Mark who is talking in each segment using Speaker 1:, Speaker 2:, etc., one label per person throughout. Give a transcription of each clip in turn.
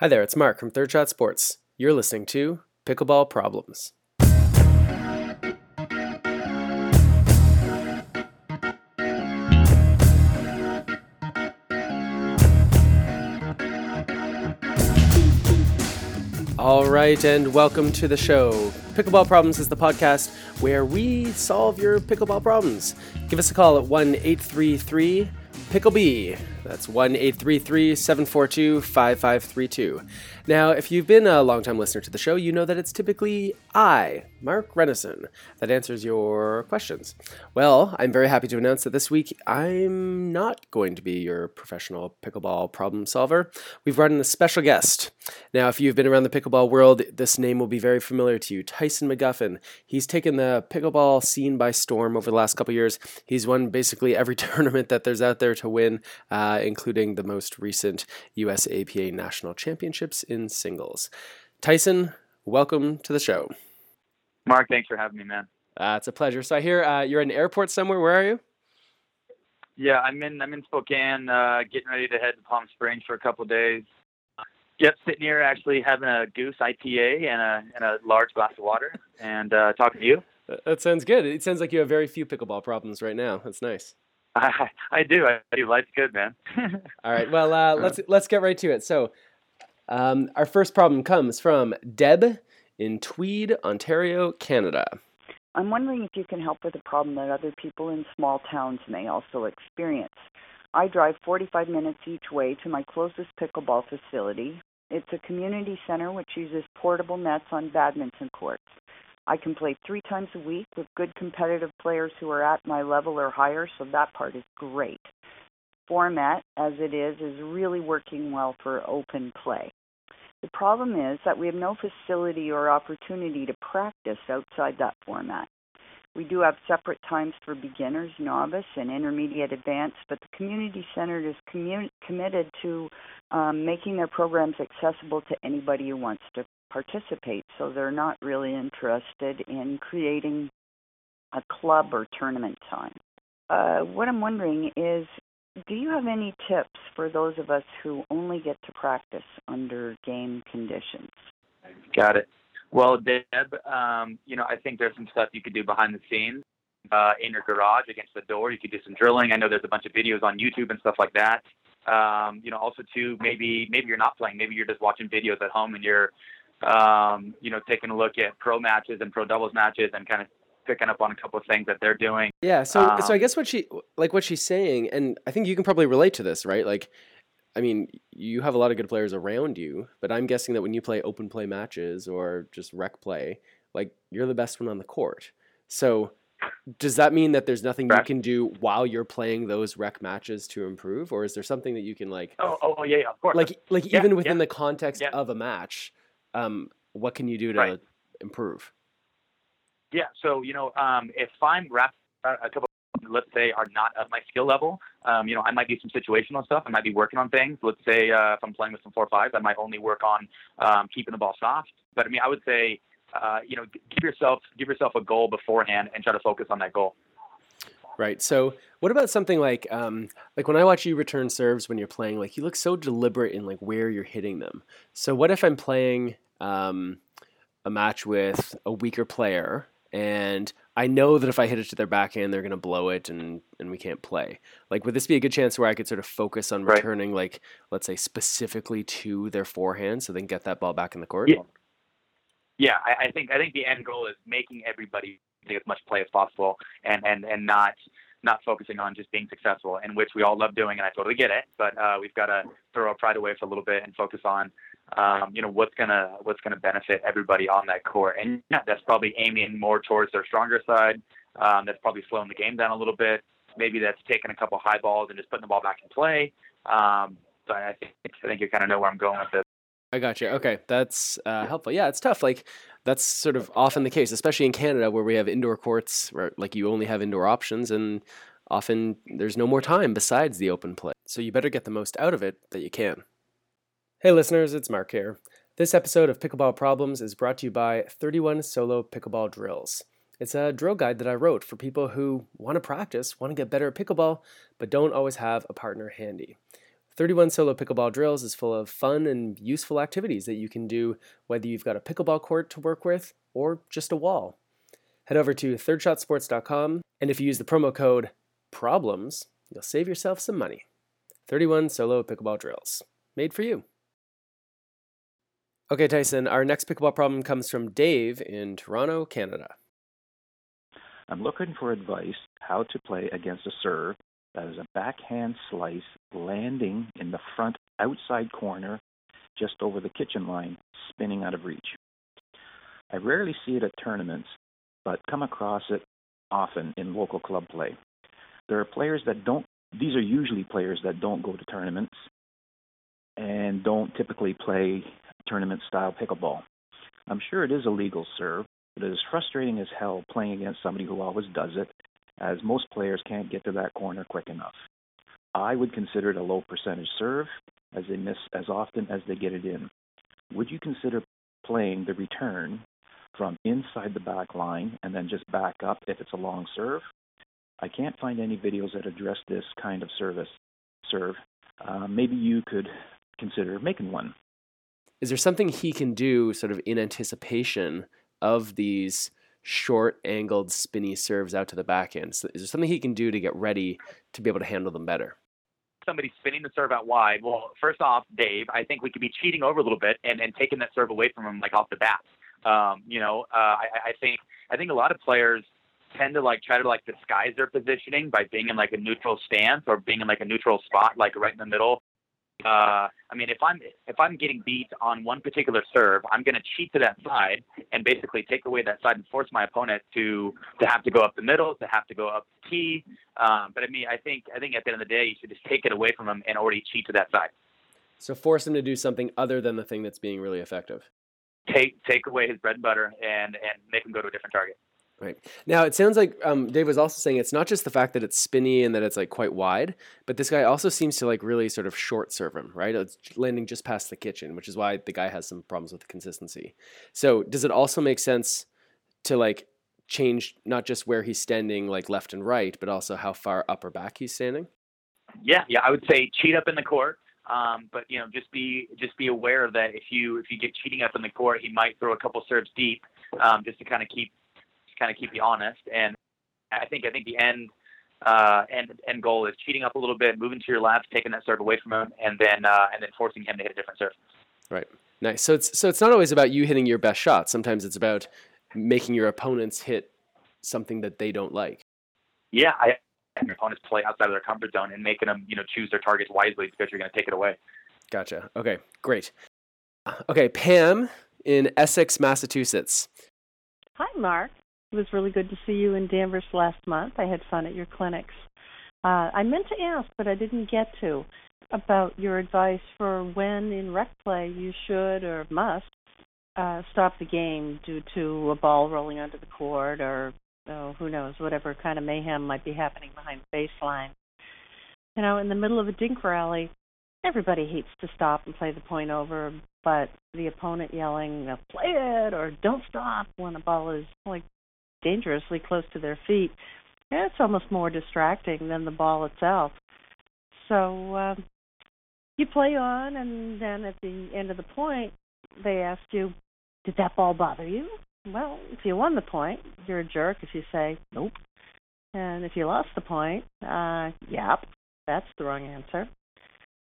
Speaker 1: Hi there, it's Mark from Third Shot Sports. You're listening to Pickleball Problems. All right, and welcome to the show. Pickleball Problems is the podcast where we solve your pickleball problems. Give us a call at 1 833 Picklebee. That's 1 833 742 5532. Now, if you've been a longtime listener to the show, you know that it's typically I, Mark Renneson, that answers your questions. Well, I'm very happy to announce that this week I'm not going to be your professional pickleball problem solver. We've brought in a special guest. Now, if you've been around the pickleball world, this name will be very familiar to you Tyson McGuffin. He's taken the pickleball scene by storm over the last couple years. He's won basically every tournament that there's out there to win, uh, including the most recent USAPA National Championships in singles. Tyson, welcome to the show.
Speaker 2: Mark, thanks for having me, man.
Speaker 1: Uh, it's a pleasure. So I hear uh, you're in an airport somewhere. Where are you?
Speaker 2: Yeah, I'm in. I'm in Spokane, uh, getting ready to head to Palm Springs for a couple of days. Yep, sitting here actually having a Goose IPA and a and a large glass of water, and uh, talking to you.
Speaker 1: That sounds good. It sounds like you have very few pickleball problems right now. That's nice.
Speaker 2: I, I do. I do. Life's good, man.
Speaker 1: All right. Well, uh, let's let's get right to it. So, um, our first problem comes from Deb in Tweed, Ontario, Canada.
Speaker 3: I'm wondering if you can help with a problem that other people in small towns may also experience. I drive 45 minutes each way to my closest pickleball facility. It's a community center which uses portable nets on badminton courts. I can play three times a week with good competitive players who are at my level or higher, so that part is great. Format, as it is, is really working well for open play. The problem is that we have no facility or opportunity to practice outside that format. We do have separate times for beginners, novice, and intermediate advanced, but the community center is commu- committed to um, making their programs accessible to anybody who wants to participate. So they're not really interested in creating a club or tournament time. Uh, what I'm wondering is do you have any tips for those of us who only get to practice under game conditions?
Speaker 2: Got it. Well, Deb, um, you know, I think there's some stuff you could do behind the scenes uh, in your garage against the door. You could do some drilling. I know there's a bunch of videos on YouTube and stuff like that. Um, you know, also too, maybe maybe you're not playing. Maybe you're just watching videos at home and you're, um, you know, taking a look at pro matches and pro doubles matches and kind of picking up on a couple of things that they're doing.
Speaker 1: Yeah. So, um, so I guess what she like what she's saying, and I think you can probably relate to this, right? Like, I mean, you have a lot of good players around you, but I'm guessing that when you play open play matches or just rec play, like you're the best one on the court. So, does that mean that there's nothing you can do while you're playing those rec matches to improve, or is there something that you can like?
Speaker 2: Oh, oh, yeah, yeah of course.
Speaker 1: Like, like
Speaker 2: yeah,
Speaker 1: even within
Speaker 2: yeah,
Speaker 1: the context
Speaker 2: yeah.
Speaker 1: of a match, um, what can you do to
Speaker 2: Right.
Speaker 1: improve?
Speaker 2: Yeah. So you know, um, if I'm wrapped a couple, let's say, are not at my skill level, um, you know, I might do some situational stuff. I might be working on things. Let's say uh, if I'm playing with some four fives, I might only work on um, keeping the ball soft. But I mean, I would say, uh, you know, give yourself give yourself a goal beforehand and try to focus on that goal.
Speaker 1: Right. So, what about something like, um, like when I watch you return serves when you're playing, like you look so deliberate in like where you're hitting them. So, what if I'm playing um, a match with a weaker player, and I know that if I hit it to their backhand, they're going to blow it, and and we can't play. Like, would this be a good chance where I could sort of focus on
Speaker 2: Right.
Speaker 1: returning, like let's say specifically to their forehand, so they can get that ball back in the court?
Speaker 2: Yeah. Yeah, I, I think I think the end goal is making everybody take as much play as possible, and and and not not focusing on just being successful, in which we all love doing, and I totally get it. But uh, we've got to throw our pride away for a little bit and focus on, um, you know, what's gonna what's gonna benefit everybody on that court, and yeah, that's probably aiming more towards their stronger side. Um, that's probably slowing the game down a little bit. Maybe that's taking a couple high balls and just putting the ball back in play. Um, but I think I think you kind of know where I'm going with this.
Speaker 1: I got you. Okay, that's uh, helpful. Yeah, it's tough. Like that's sort of often the case, especially in Canada where we have indoor courts, where like you only have indoor options, and often there's no more time besides the open play. So you better get the most out of it that you can. Hey, listeners, it's Mark here. This episode of Pickleball Problems is brought to you by 31 Solo Pickleball Drills. It's a drill guide that I wrote for people who want to practice, want to get better at pickleball, but don't always have a partner handy. 31 Solo Pickleball Drills is full of fun and useful activities that you can do whether you've got a pickleball court to work with or just a wall. Head over to thirdshotsports.com, and if you use the promo code PROBLEMS, you'll save yourself some money. 31 Solo Pickleball Drills, made for you. Okay, Tyson, our next pickleball problem comes from Dave in Toronto, Canada.
Speaker 4: I'm looking for advice how to play against a serve that is a backhand slice landing in the front outside corner just over the kitchen line, spinning out of reach. I rarely see it at tournaments, but come across it often in local club play. There are players that don't, these are usually players that don't go to tournaments and don't typically play tournament style pickleball. I'm sure it is a legal serve, but it is frustrating as hell playing against somebody who always does it, as most players can't get to that corner quick enough. I would consider it a low percentage serve, as they miss as often as they get it in. Would you consider playing the return from inside the back line and then just back up if it's a long serve? I can't find any videos that address this kind of service serve. Uh, maybe you could consider making one.
Speaker 1: Is there something he can do sort of in anticipation of these short angled spinny serves out to the back end? So is there something he can do to get ready to be able to handle them better?
Speaker 2: Somebody spinning the serve out wide. Well, first off, Dave, I think we could be cheating over a little bit and, and taking that serve away from him like off the bat. Um, you know, uh, I, I think I think a lot of players tend to like try to like disguise their positioning by being in like a neutral stance or being in like a neutral spot, like right in the middle uh, I mean, if I'm if I'm getting beat on one particular serve, I'm going to cheat to that side and basically take away that side and force my opponent to to have to go up the middle, to have to go up the tee. Um, but I mean, I think I think at the end of the day, you should just take it away from him and already cheat to that side.
Speaker 1: So force him to do something other than the thing that's being really effective.
Speaker 2: Take take away his bread and butter and and make him go to a different target.
Speaker 1: Right. Now it sounds like um, Dave was also saying it's not just the fact that it's spinny and that it's like quite wide, but this guy also seems to like really sort of short serve him, right? It's landing just past the kitchen, which is why the guy has some problems with the consistency. So does it also make sense to like change not just where he's standing like left and right, but also how far up or back he's standing?
Speaker 2: Yeah, yeah, I would say cheat up in the court. Um, but you know, just be just be aware that if you if you get cheating up in the court, he might throw a couple serves deep, um, just to kind of keep kind of keep you honest. And I think I think the end uh, end end goal is cheating up a little bit, moving to your left, taking that serve away from him, and then uh, and then forcing him to hit a different serve.
Speaker 1: Right. Nice. So it's so it's not always about you hitting your best shot. Sometimes it's about making your opponents hit something that they don't like.
Speaker 2: Yeah, I and your opponents play outside of their comfort zone and making them you know choose their targets wisely because you're going to take it away.
Speaker 1: Gotcha. Okay, great. Okay, Pam in Essex, Massachusetts.
Speaker 5: Hi, Mark. It was really good to see you in Danvers last month. I had fun at your clinics. Uh, I meant to ask, but I didn't get to, about your advice for when in rec play you should or must uh, stop the game due to a ball rolling onto the court or oh, who knows, whatever kind of mayhem might be happening behind the baseline. You know, in the middle of a dink rally, everybody hates to stop and play the point over, but the opponent yelling, play it or don't stop when a ball is like dangerously close to their feet, it's almost more distracting than the ball itself. So um, you play on, and then at the end of the point, they ask you, "Did that ball bother you?" Well, if you won the point, you're a jerk if you say nope. And if you lost the point, uh, yep, that's the wrong answer.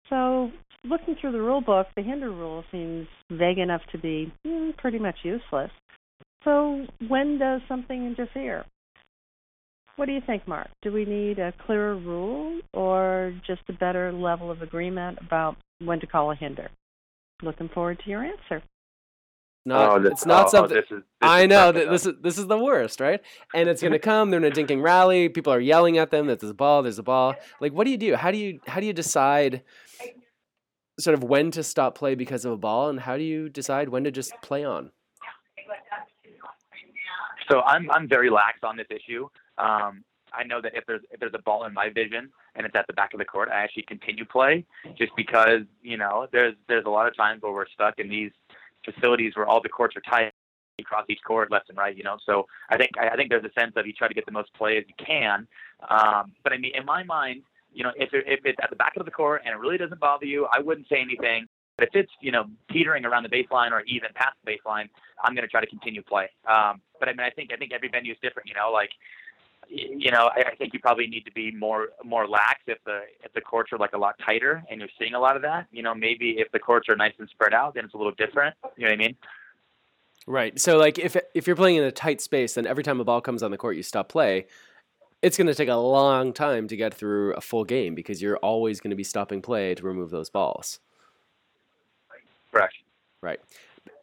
Speaker 5: So, looking through the rule book, the hinder rule seems vague enough to be mm, pretty much useless. So, when does something interfere? What do you think, Mark? Do we need a clearer rule or just a better level of agreement about when to call a hinder? Looking forward to your answer.
Speaker 1: Not, oh, this, it's not oh, oh something. Oh, this is, this I know that this is this is the worst, right? And it's gonna come. They're in a dinking rally. People are yelling at them that there's a ball. There's a ball. Like, what do you do? How do you how do you decide sort of when to stop play because of a ball, and how do you decide when to just play on?
Speaker 2: So I'm I'm very lax on this issue. Um, I know that if there's if there's a ball in my vision and it's at the back of the court, I actually continue play just because you know there's there's a lot of times where we're stuck in these facilities where all the courts are tight across each court left and right. You know, so I think I I think there's a sense of you try to get the most play as you can. Um, but I mean, in my mind, you know, if, it, if it's at the back of the court and it really doesn't bother you, I wouldn't say anything. If it's, you know, teetering around the baseline or even past the baseline, I'm going to try to continue play. Um, but I mean, I think, I think every venue is different, you know, like, you know, I, I think you probably need to be more more lax if the if the courts are like a lot tighter and you're seeing a lot of that. You know, maybe if the courts are nice and spread out, then it's a little different. You know what I mean?
Speaker 1: Right. So like if if you're playing in a tight space, then every time a ball comes on the court, you stop play. It's going to take a long time to get through a full game because you're always going to be stopping play to remove those balls. Right.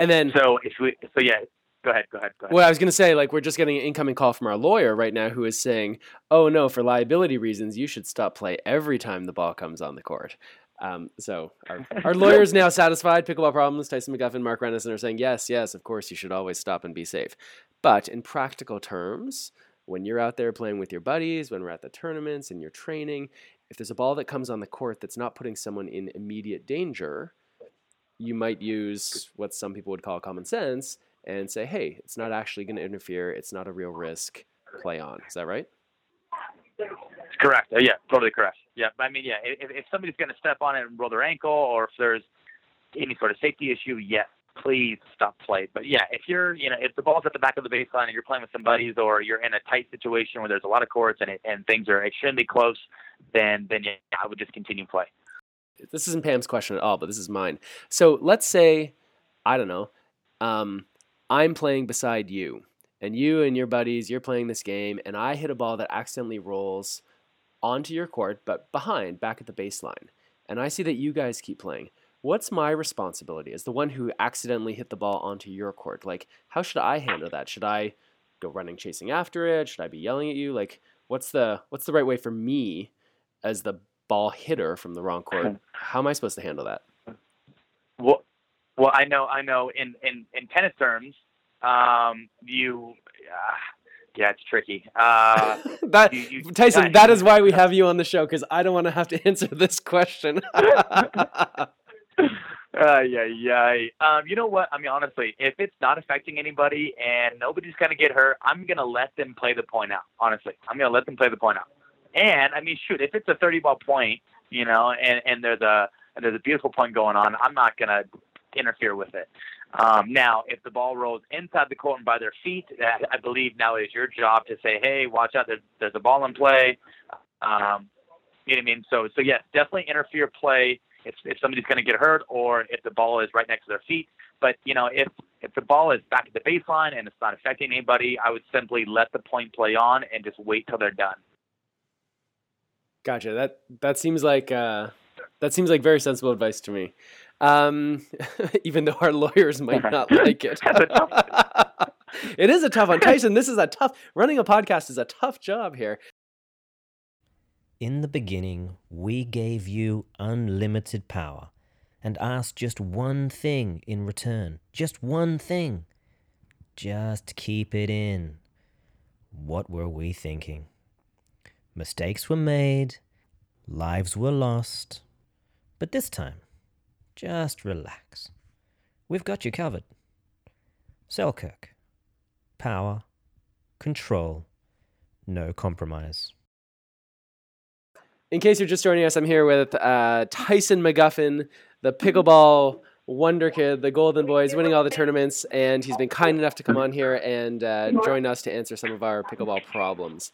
Speaker 1: And then
Speaker 2: so if we so yeah, go ahead, go ahead, go ahead.
Speaker 1: Well, I was going to say like we're just getting an incoming call from our lawyer right now who is saying, "Oh no, for liability reasons, you should stop play every time the ball comes on the court." Um, so our, our lawyers now satisfied. Pickleball problems. Tyson McGuffin, Mark Renneson are saying yes, yes. Of course, you should always stop and be safe. But in practical terms, when you're out there playing with your buddies, when we're at the tournaments and you're training, if there's a ball that comes on the court that's not putting someone in immediate danger, you might use what some people would call common sense and say, "Hey, it's not actually going to interfere. It's not a real risk. Play on." Is that right?
Speaker 2: Correct. Uh, yeah, totally correct. Yeah, I mean, yeah, if, if somebody's going to step on it and roll their ankle, or if there's any sort of safety issue, yes, please stop play. But yeah, if you're, you know, if the ball's at the back of the baseline and you're playing with some buddies, or you're in a tight situation where there's a lot of courts and it, and things are extremely close, then then yeah, I would just continue play.
Speaker 1: This isn't Pam's question at all, but this is mine. So let's say, I don't know, um, I'm playing beside you, and you and your buddies, you're playing this game, and I hit a ball that accidentally rolls onto your court, but behind, back at the baseline. And I see that you guys keep playing. What's my responsibility as the one who accidentally hit the ball onto your court? Like, how should I handle that? Should I go running chasing after it? Should I be yelling at you? Like, what's the what's the right way for me as the ball hitter from the wrong court? How am I supposed to handle that?
Speaker 2: Well, well, I know, I know. In in in tennis terms, um, you uh, yeah, it's tricky. Uh,
Speaker 1: that you, you, Tyson, that is why we have you on the show because I don't want to have to answer this question.
Speaker 2: uh, yeah, yeah. Um, you know what? I mean, honestly, if it's not affecting anybody and nobody's gonna get hurt, I'm gonna let them play the point out. Honestly, I'm gonna let them play the point out. And I mean, shoot, if it's a 30 ball point, you know, and and there's a and there's a beautiful point going on, I'm not gonna interfere with it. Um, now, if the ball rolls inside the court and by their feet, I believe now it is your job to say, "Hey, watch out! There's, there's a ball in play." Um, you know what I mean? So, so yes, definitely interfere play if if somebody's going to get hurt or if the ball is right next to their feet. But you know, if if the ball is back at the baseline and it's not affecting anybody, I would simply let the point play on and just wait till they're done.
Speaker 1: Gotcha. That that seems like uh, that seems like very sensible advice to me. Um, even though our lawyers might not like it. it is a tough one. Tyson, this is a tough, running a podcast is a tough job here.
Speaker 6: In the beginning, we gave you unlimited power and asked just one thing in return. Just one thing. Just keep it in. What were we thinking? Mistakes were made, lives were lost. But this time, just relax. We've got you covered. Selkirk. Power, control, no compromise.
Speaker 1: In case you're just joining us, I'm here with uh, Tyson McGuffin, the pickleball wonder kid, the Golden Boys, winning all the tournaments, and he's been kind enough to come on here and uh, join us to answer some of our pickleball problems.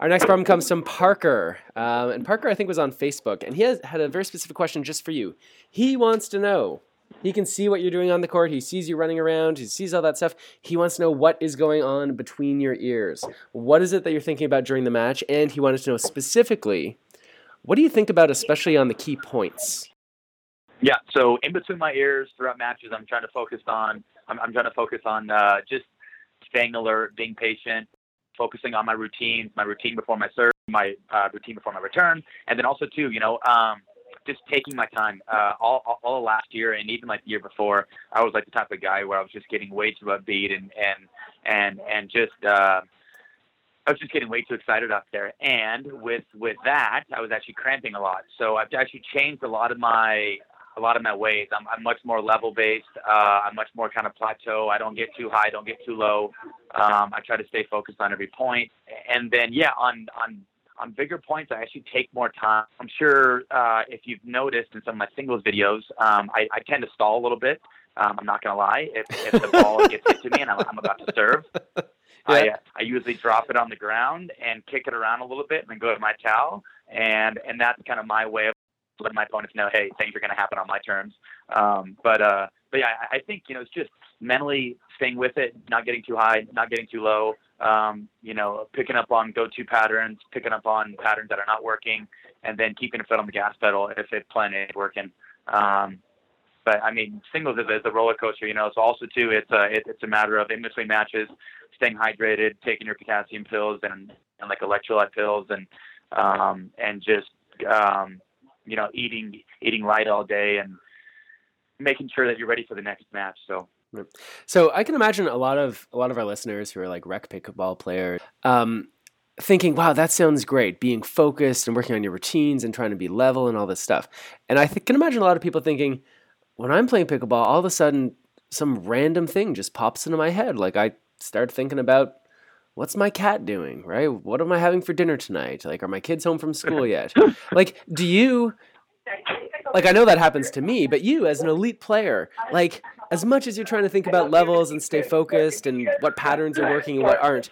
Speaker 1: Our next problem comes from Parker. Um, and Parker, I think, was on Facebook. And he has had a very specific question just for you. He wants to know. He can see what you're doing on the court. He sees you running around. He sees all that stuff. He wants to know what is going on between your ears. What is it that you're thinking about during the match? And he wanted to know specifically, what do you think about, especially on the key points?
Speaker 2: Yeah, so in between my ears throughout matches, I'm trying to focus on. I'm, I'm trying to focus on uh, just staying alert, being patient, focusing on my routines, my routine before my serve, my uh, routine before my return, and then also too, you know, um, just taking my time. Uh, all, all, last year and even like the year before, I was like the type of guy where I was just getting way too upbeat and and and and just. Uh, I was just getting way too excited up there, and with with that, I was actually cramping a lot. So I've actually changed a lot of my a lot of my ways. I'm, I'm much more level based. Uh, I'm much more kind of plateau. I don't get too high, don't get too low. Um, I try to stay focused on every point. And then, yeah, on on on bigger points, I actually take more time. I'm sure uh, if you've noticed in some of my singles videos, um, I, I tend to stall a little bit. Um, I'm not gonna lie. If, if the ball gets hit to me and I'm, I'm about to serve, yeah. I uh, I usually drop it on the ground and kick it around a little bit and then go to my towel. And and that's kind of my way of letting my opponents know, hey, things are gonna happen on my terms. Um, but uh, but yeah, I, think you know it's just mentally staying with it, not getting too high, not getting too low. Um, you know, picking up on go-to patterns, picking up on patterns that are not working, and then keeping a foot on the gas pedal if it plan ain't working. Um, but I mean, singles is, is a roller coaster, you know. So also too, it's a it, it's a matter of in between matches, staying hydrated, taking your potassium pills and, and like electrolyte pills, and um, and just um, you know eating eating light all day and making sure that you're ready for the next match. So.
Speaker 1: So I can imagine a lot of a lot of our listeners who are like rec pickleball players, um, thinking, "Wow, that sounds great! Being focused and working on your routines and trying to be level and all this stuff." And I th- can imagine a lot of people thinking, when I'm playing pickleball, all of a sudden some random thing just pops into my head. Like I start thinking about what's my cat doing, right? What am I having for dinner tonight? Like, are my kids home from school yet? like, do you like I know that happens to me, but you as an elite player, like as much as you're trying to think about levels and stay focused and what patterns are working and what aren't,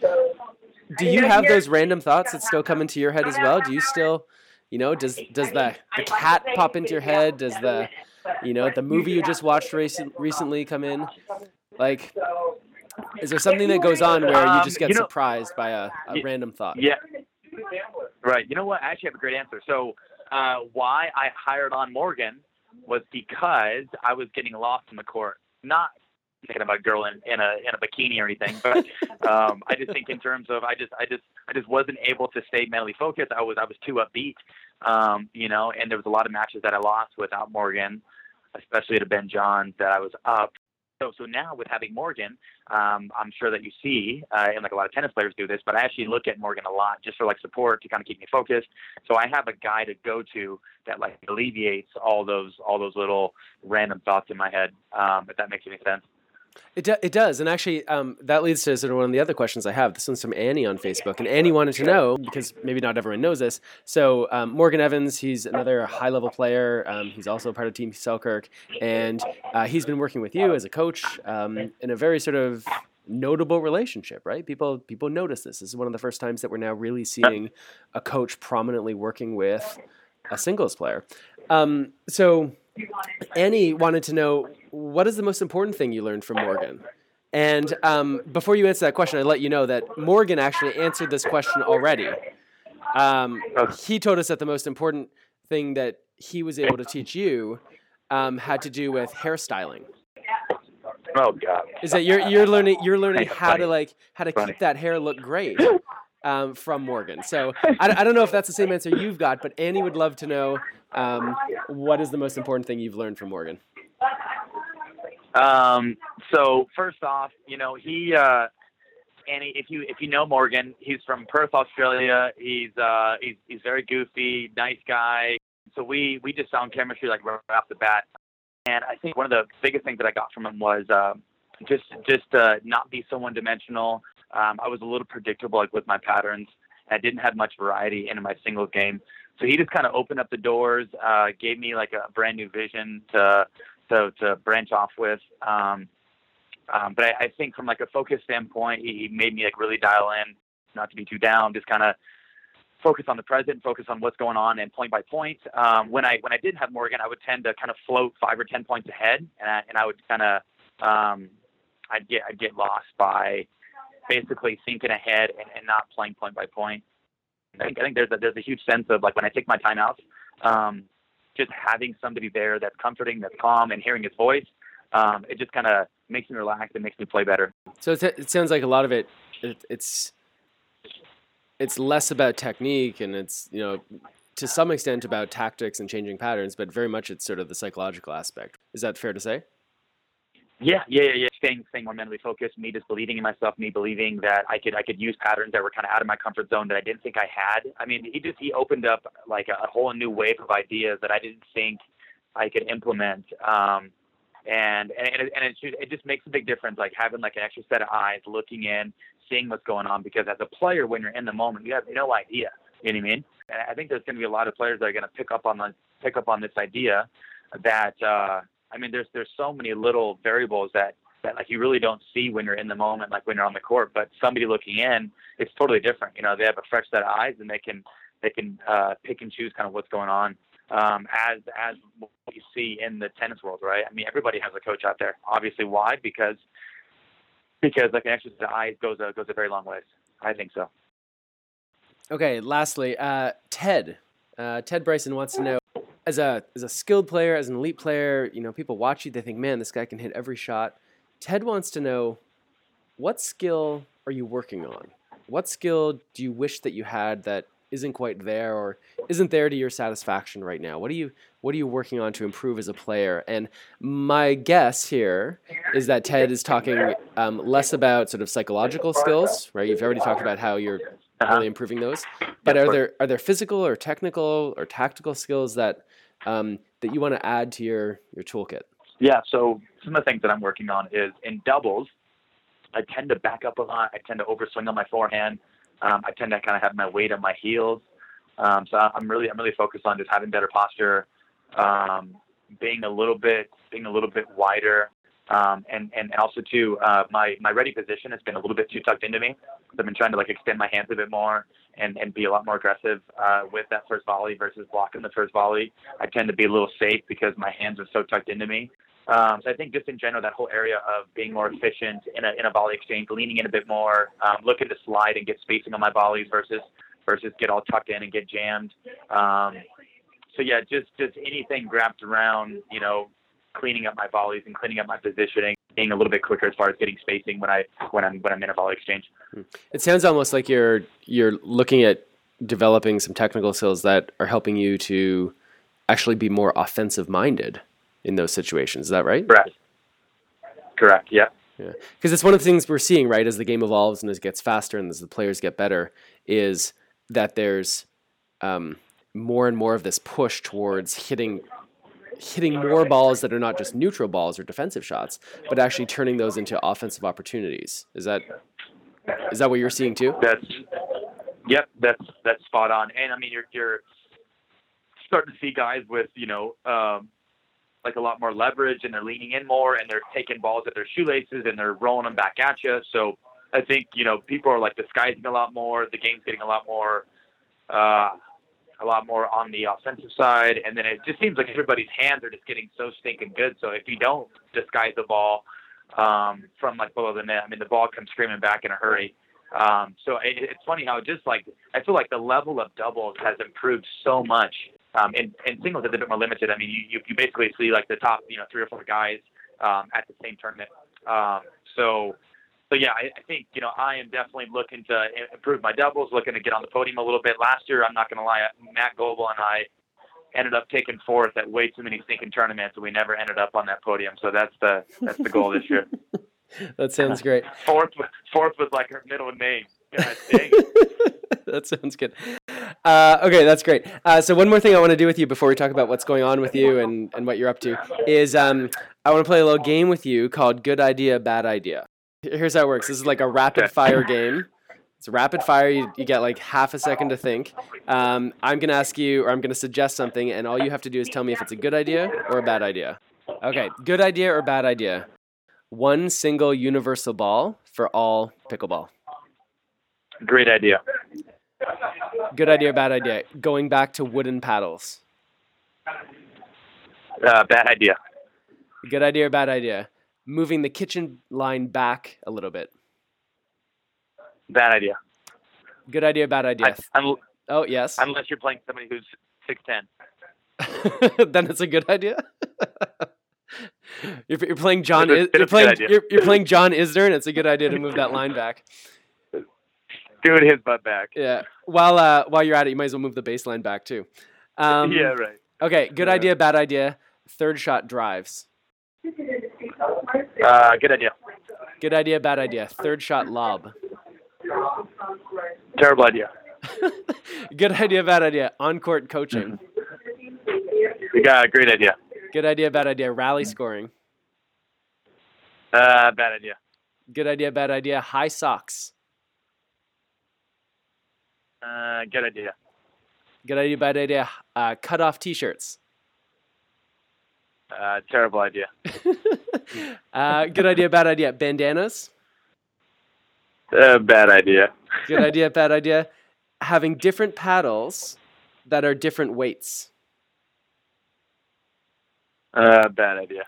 Speaker 1: do you have those random thoughts that still come into your head as well? Do you still, you know, does does the the cat pop into your head? Does the you know, the movie you just watched recent, recently come in? Like, is there something that goes on where you just get um, you know, surprised by a, a random thought?
Speaker 2: Yeah. Right. You know what? I actually have a great answer. So, uh, why I hired on Morgan was because I was getting lost in the court. Not thinking about a girl in, in a in a bikini or anything, but um, I just think in terms of I just I just I just wasn't able to stay mentally focused. I was I was too upbeat, um, you know, and there was a lot of matches that I lost without Morgan, especially to Ben Johns that I was up. So, so now with having Morgan, um, I'm sure that you see, uh, and like a lot of tennis players do this, but I actually look at Morgan a lot just for like support to kind of keep me focused. So I have a guy to go to that like alleviates all those all those little random thoughts in my head. Um, if that makes any sense.
Speaker 1: It, do, it does. And actually, um, that leads to sort of one of the other questions I have. This one's from Annie on Facebook. And Annie wanted to know, because maybe not everyone knows this. So, um, Morgan Evans, he's another high level player. Um, he's also part of Team Selkirk. And uh, he's been working with you as a coach um, in a very sort of notable relationship, right? People people notice this. This is one of the first times that we're now really seeing a coach prominently working with a singles player. Um, so Annie wanted to know what is the most important thing you learned from Morgan? And um, before you answer that question, I'd let you know that Morgan actually answered this question already. Um, he told us that the most important thing that he was able to teach you um, had to do with hairstyling.
Speaker 2: Oh God!
Speaker 1: Is that you're you're learning you're learning how to like how to keep that hair look great um, from Morgan. So I, I don't know if that's the same answer you've got, but Annie would love to know um, what is the most important thing you've learned from Morgan.
Speaker 2: Um, so first off, you know he uh, Annie, if you if you know Morgan, he's from Perth, Australia. He's uh, he's he's very goofy, nice guy. So we we just found chemistry like right off the bat. And I think one of the biggest things that I got from him was uh, just just uh, not be so one dimensional. Um, I was a little predictable like with my patterns. I didn't have much variety in my singles game. So he just kind of opened up the doors, uh, gave me like a brand new vision to to, to branch off with. Um, um, but I, I think from like a focus standpoint, he, made me like really dial in, not to be too down, just kind of focus on the present, focus on what's going on, and point by point. Um, when I when I did have Morgan, I would tend to kind of float five or ten points ahead, and I, and I would kind of um, I'd get I'd get lost by basically thinking ahead and, and not playing point by point. I think I think there's a there's a huge sense of like when I take my time out, um, just having somebody there that's comforting, that's calm, and hearing his voice, um, it just kind of makes me relax and makes me play better.
Speaker 1: So it, it sounds like a lot of it, it, it's it's less about technique and it's you know to some extent about tactics and changing patterns, but very much it's sort of the psychological aspect. Is that fair to say?
Speaker 2: Yeah, yeah, yeah, yeah. Staying, staying more mentally focused. Me just believing in myself. Me believing that I could, I could use patterns that were kind of out of my comfort zone that I didn't think I had. I mean, he just he opened up like a, whole new wave of ideas that I didn't think I could implement. Um, and and and, it, and it, just, it just makes a big difference. Like having like an extra set of eyes looking in, seeing what's going on. Because as a player, when you're in the moment, you have no idea You know what I mean? And I think there's going to be a lot of players that are going to pick up on the pick up on this idea that uh, I mean, there's there's so many little variables that that like you really don't see when you're in the moment, like when you're on the court. But somebody looking in, it's totally different. You know, they have a fresh set of eyes and they can they can uh, pick and choose kind of what's going on. Um, as as what you see in the tennis world, right? I mean, everybody has a coach out there. Obviously, why? Because because like an extra set of eyes goes a goes a very long ways. I think so.
Speaker 1: Okay. Lastly, uh, Ted. Uh, Ted Bryson wants to know as a as a skilled player, as an elite player, you know, people watch you, they think, man, this guy can hit every shot. Ted wants to know what skill are you working on? What skill do you wish that you had that isn't quite there or isn't there to your satisfaction right now? What are you what are you working on to improve as a player? And my guess here is that Ted is talking um, less about sort of psychological skills, right? You've already talked about how you're really improving those, but are there are there physical or technical or tactical skills that um, that you want to add to your your toolkit?
Speaker 2: Yeah. So some of the things that I'm working on is in doubles. I tend to back up a lot. I tend to overswing on my forehand. Um, I tend to kind of have my weight on my heels. Um, so I'm really I'm really focused on just having better posture, um, being a little bit being a little bit wider, um, and and also too uh, my my ready position has been a little bit too tucked into me. I've been trying to like extend my hands a bit more and and be a lot more aggressive uh, with that first volley versus blocking the first volley. I tend to be a little safe because my hands are so tucked into me. Um, so I think just in general, that whole area of being more efficient in a in a volley exchange, leaning in a bit more, um, looking to slide and get spacing on my volleys versus versus get all tucked in and get jammed. Um, so yeah, just just anything wrapped around you know cleaning up my volleys and cleaning up my positioning, being a little bit quicker as far as getting spacing when I when I'm when I'm in a volley exchange.
Speaker 1: It sounds almost like you're you're looking at developing some technical skills that are helping you to actually be more offensive minded in those situations. Is that right?
Speaker 2: Correct. Correct. Yeah.
Speaker 1: Yeah. Because it's one of the things we're seeing, right, as the game evolves and as it gets faster and as the players get better, is that there's um, more and more of this push towards hitting hitting more balls that are not just neutral balls or defensive shots, but actually turning those into offensive opportunities. Is that is that what you're seeing too?
Speaker 2: That's yep, that's that's spot on. And I mean, you're you're starting to see guys with you know um, like a lot more leverage, and they're leaning in more, and they're taking balls at their shoelaces, and they're rolling them back at you. So I think you know people are like disguising a lot more. The game's getting a lot more. Uh, a lot more on the offensive side, and then it just seems like everybody's hands are just getting so stinking good. So if you don't disguise the ball um, from like below the net, I mean the ball comes screaming back in a hurry. Um, so it, it's funny how just like I feel like the level of doubles has improved so much. Um, and, and singles is a bit more limited. I mean, you, you, you basically see like the top, you know, three or four guys um, at the same tournament. Um, so so yeah, I, I think you know I am definitely looking to improve my doubles, looking to get on the podium a little bit. Last year, I'm not going to lie, Matt Goebel and I ended up taking fourth at way too many stinking tournaments, and we never ended up on that podium. So that's the that's the goal this year.
Speaker 1: that sounds great.
Speaker 2: fourth, fourth was like her middle name. God dang.
Speaker 1: that sounds good. Uh, okay, that's great. Uh, so one more thing I want to do with you before we talk about what's going on with you and, and what you're up to is um, I want to play a little game with you called Good Idea, Bad Idea. Here's how it works. This is like a rapid fire game. It's rapid fire. You, you get like half a second to think. Um, I'm going to ask you, or I'm going to suggest something, and all you have to do is tell me if it's a good idea or a bad idea. Okay, good idea or bad idea? One single universal ball for all pickleball.
Speaker 2: Great idea.
Speaker 1: Good idea or bad idea? Going back to wooden paddles.
Speaker 2: Uh, bad idea.
Speaker 1: Good idea or bad idea? Moving the kitchen line back a little bit.
Speaker 2: Bad idea.
Speaker 1: Good idea, bad idea.
Speaker 2: I,
Speaker 1: oh, yes.
Speaker 2: Unless you're playing somebody who's
Speaker 1: 6'10. then it's a good idea. you're, you're, playing John. Is, you're playing. You're, you're, playing John Isner, and it's a good idea to move that line back.
Speaker 2: Scoot his butt back.
Speaker 1: Yeah. While uh, while you're at it, you might as well move the baseline back too.
Speaker 2: Um, yeah. Right.
Speaker 1: Okay. Good
Speaker 2: yeah.
Speaker 1: idea. Bad idea. Third shot drives.
Speaker 2: Uh, good idea.
Speaker 1: Good idea, bad idea. Third shot lob.
Speaker 2: Terrible idea.
Speaker 1: good idea, bad idea. On court coaching.
Speaker 2: You got a great idea.
Speaker 1: Good idea, bad idea. Rally scoring.
Speaker 2: Uh, bad idea.
Speaker 1: Good idea, bad idea. High socks.
Speaker 2: Uh, good idea.
Speaker 1: Good idea, bad idea. Uh, cut off T-shirts.
Speaker 2: Uh, terrible idea.
Speaker 1: uh, good idea, bad idea. Bandanas.
Speaker 2: Uh, bad idea.
Speaker 1: Good idea, bad idea. Having different paddles that are different weights.
Speaker 2: Uh, bad idea.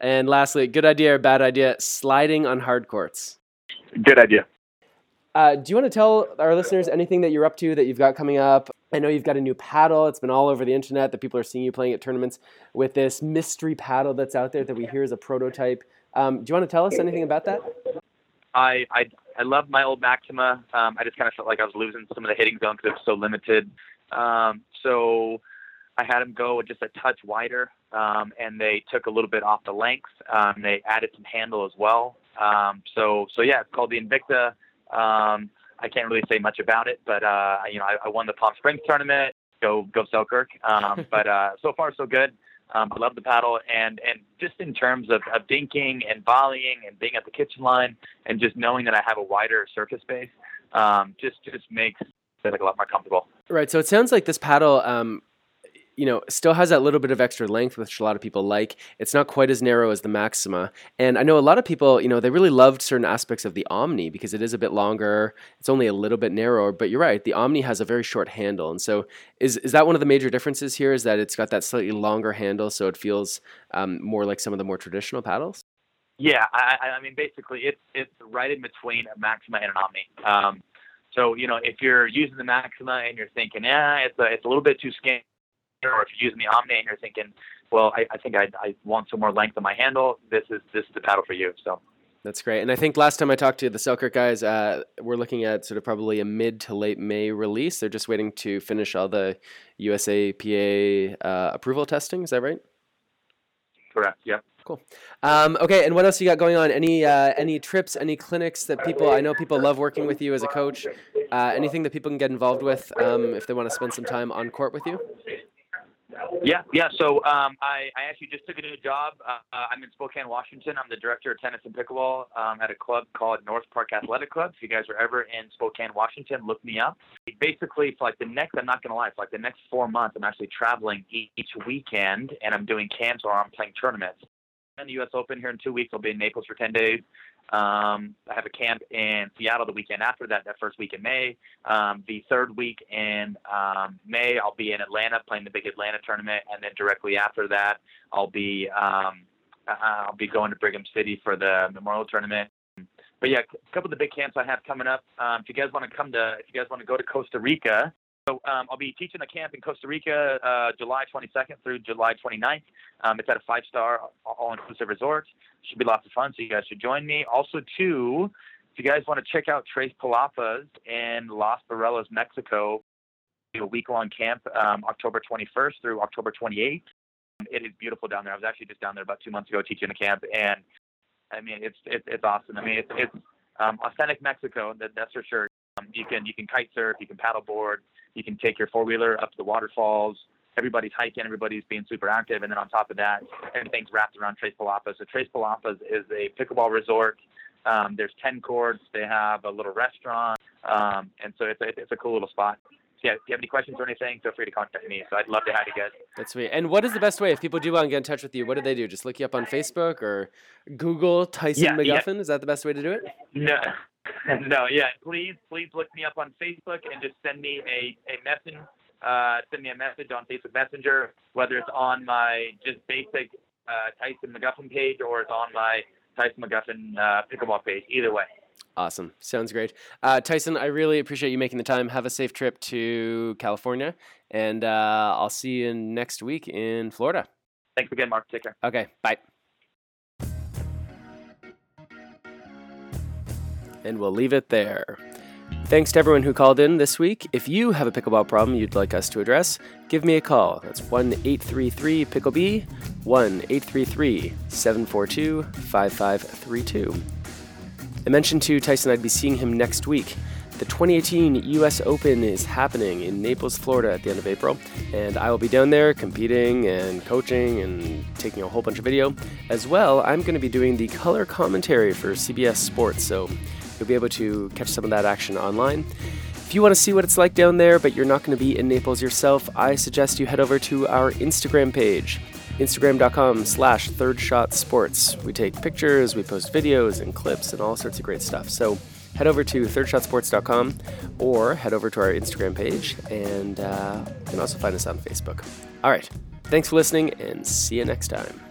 Speaker 1: And lastly, good idea or bad idea, sliding on hard courts.
Speaker 2: Good idea.
Speaker 1: Uh, do you want to tell our listeners anything that you're up to that you've got coming up? I know you've got a new paddle. It's been all over the internet that people are seeing you playing at tournaments with this mystery paddle that's out there that we hear is a prototype. Um, do you want to tell us anything about that?
Speaker 2: I I, I love my old Maxima. Um, I just kind of felt like I was losing some of the hitting zone because it was so limited. Um, so I had them go just a touch wider, um, and they took a little bit off the length. Um, they added some handle as well. Um, so so yeah, it's called the Invikta. Um, I can't really say much about it, but uh, you know, I, I won the Palm Springs tournament. Go go Selkirk. Um, but uh, so far so good. Um, I love the paddle, and and just in terms of, of dinking and volleying and being at the kitchen line, and just knowing that I have a wider surface space, um, just just makes it like a lot more comfortable.
Speaker 1: Right. So it sounds like this paddle um, you know, still has that little bit of extra length, which a lot of people like. It's not quite as narrow as the Maxima. And I know a lot of people, you know, they really loved certain aspects of the Omni because it is a bit longer. It's only a little bit narrower, but you're right. The Omni has a very short handle. And so is, is that one of the major differences here is that it's got that slightly longer handle so it feels um, more like some of the more traditional paddles?
Speaker 2: Yeah, I, I mean, basically, it's it's right in between a Maxima and an Omni. Um, so you know, if you're using the Maxima and you're thinking, yeah, it's a it's a little bit too skinny, or if you're using the Omni and you're thinking, well, I, I think I, I want some more length on my handle, this is this is the paddle for you. So.
Speaker 1: That's great. And I think last time I talked to the Selkirk guys, uh, we're looking at sort of probably a mid to late May release. They're just waiting to finish all the USAPA uh, approval testing. Is that right?
Speaker 2: Correct. Yep.
Speaker 1: Cool. Um, okay, and what else you got going on? Any uh, any trips, any clinics that people? I know people love working with you as a coach. Uh, anything that people can get involved with um, if they want to spend some time on court with you?
Speaker 2: Yeah, yeah. So um, I, I actually just took a new job. Uh, I'm in Spokane, Washington. I'm the director of tennis and pickleball um, at a club called North Park Athletic Club. If you guys are ever in Spokane, Washington, look me up. Basically, for like the next, I'm not gonna lie, for like the next four months, I'm actually traveling each weekend, and I'm doing camps or I'm playing tournaments. In the U.S. Open here in two weeks, I'll be in Naples for 10 days. Um, I have a camp in Seattle the weekend after that, that first week in May. Um, the third week in um, May, I'll be in Atlanta playing the big Atlanta tournament, and then directly after that, I'll be um, I'll be going to Brigham City for the Memorial Tournament. But yeah, a couple of the big camps I have coming up. Um, if you guys want to come to, if you guys want to go to Costa Rica, so um, I'll be teaching a camp in Costa Rica uh, July 22nd through July 29th. Um, it's at a five-star all-inclusive resort. Should be lots of fun, so you guys should join me. Also, too, if you guys want to check out Tres Palapas in Los Barriles, Mexico, a week-long camp, um, October 21st through October 28th. It is beautiful down there. I was actually just down there about two months ago teaching a camp, and I mean it's it's, it's awesome. I mean it's it's um, authentic Mexico. That, that's for sure. Um, you can you can kite surf, you can paddleboard, you can take your four wheeler up to the waterfalls. Everybody's hiking, everybody's being super active, and then on top of that, everything's wrapped around Tres Palapas. So Tres Palapas is a pickleball resort. Um, there's 10 courts. They have a little restaurant, um, and so it's a, it's a cool little spot. So yeah, if you have any questions or anything, feel free to contact me. So I'd love to have you guys.
Speaker 1: That's sweet. And what is the best way if people do want to get in touch with you? What do they do? Just look you up on Facebook or Google Tyson
Speaker 2: Yeah, yeah.
Speaker 1: McGuffin? Is that the best way to do it?
Speaker 2: No, no, yeah. Please, please look me up on Facebook and just send me a a message. Uh, send me a message on Facebook Messenger, whether it's on my just basic uh, Tyson McGuffin page or it's on my Tyson McGuffin uh, pickleball page. Either way.
Speaker 1: Awesome. Sounds great. Uh, Tyson, I really appreciate you making the time. Have a safe trip to California, and uh, I'll see you next week in Florida.
Speaker 2: Thanks again, Mark. Take care.
Speaker 1: Okay, bye. And we'll leave it there. Thanks to everyone who called in this week. If you have a pickleball problem you'd like us to address, give me a call. That's 1 833 Picklebee, 1 833 742 5532. I mentioned to Tyson I'd be seeing him next week. The 2018 US Open is happening in Naples, Florida at the end of April, and I will be down there competing and coaching and taking a whole bunch of video. As well, I'm going to be doing the color commentary for CBS Sports, so you'll be able to catch some of that action online. If you want to see what it's like down there, but you're not going to be in Naples yourself, I suggest you head over to our Instagram page, instagram.com slash third shot sports. We take pictures, we post videos and clips and all sorts of great stuff. So head over to thirdshotsports.com or head over to our Instagram page, and uh, you can also find us on Facebook. All right. Thanks for listening, and see you next time.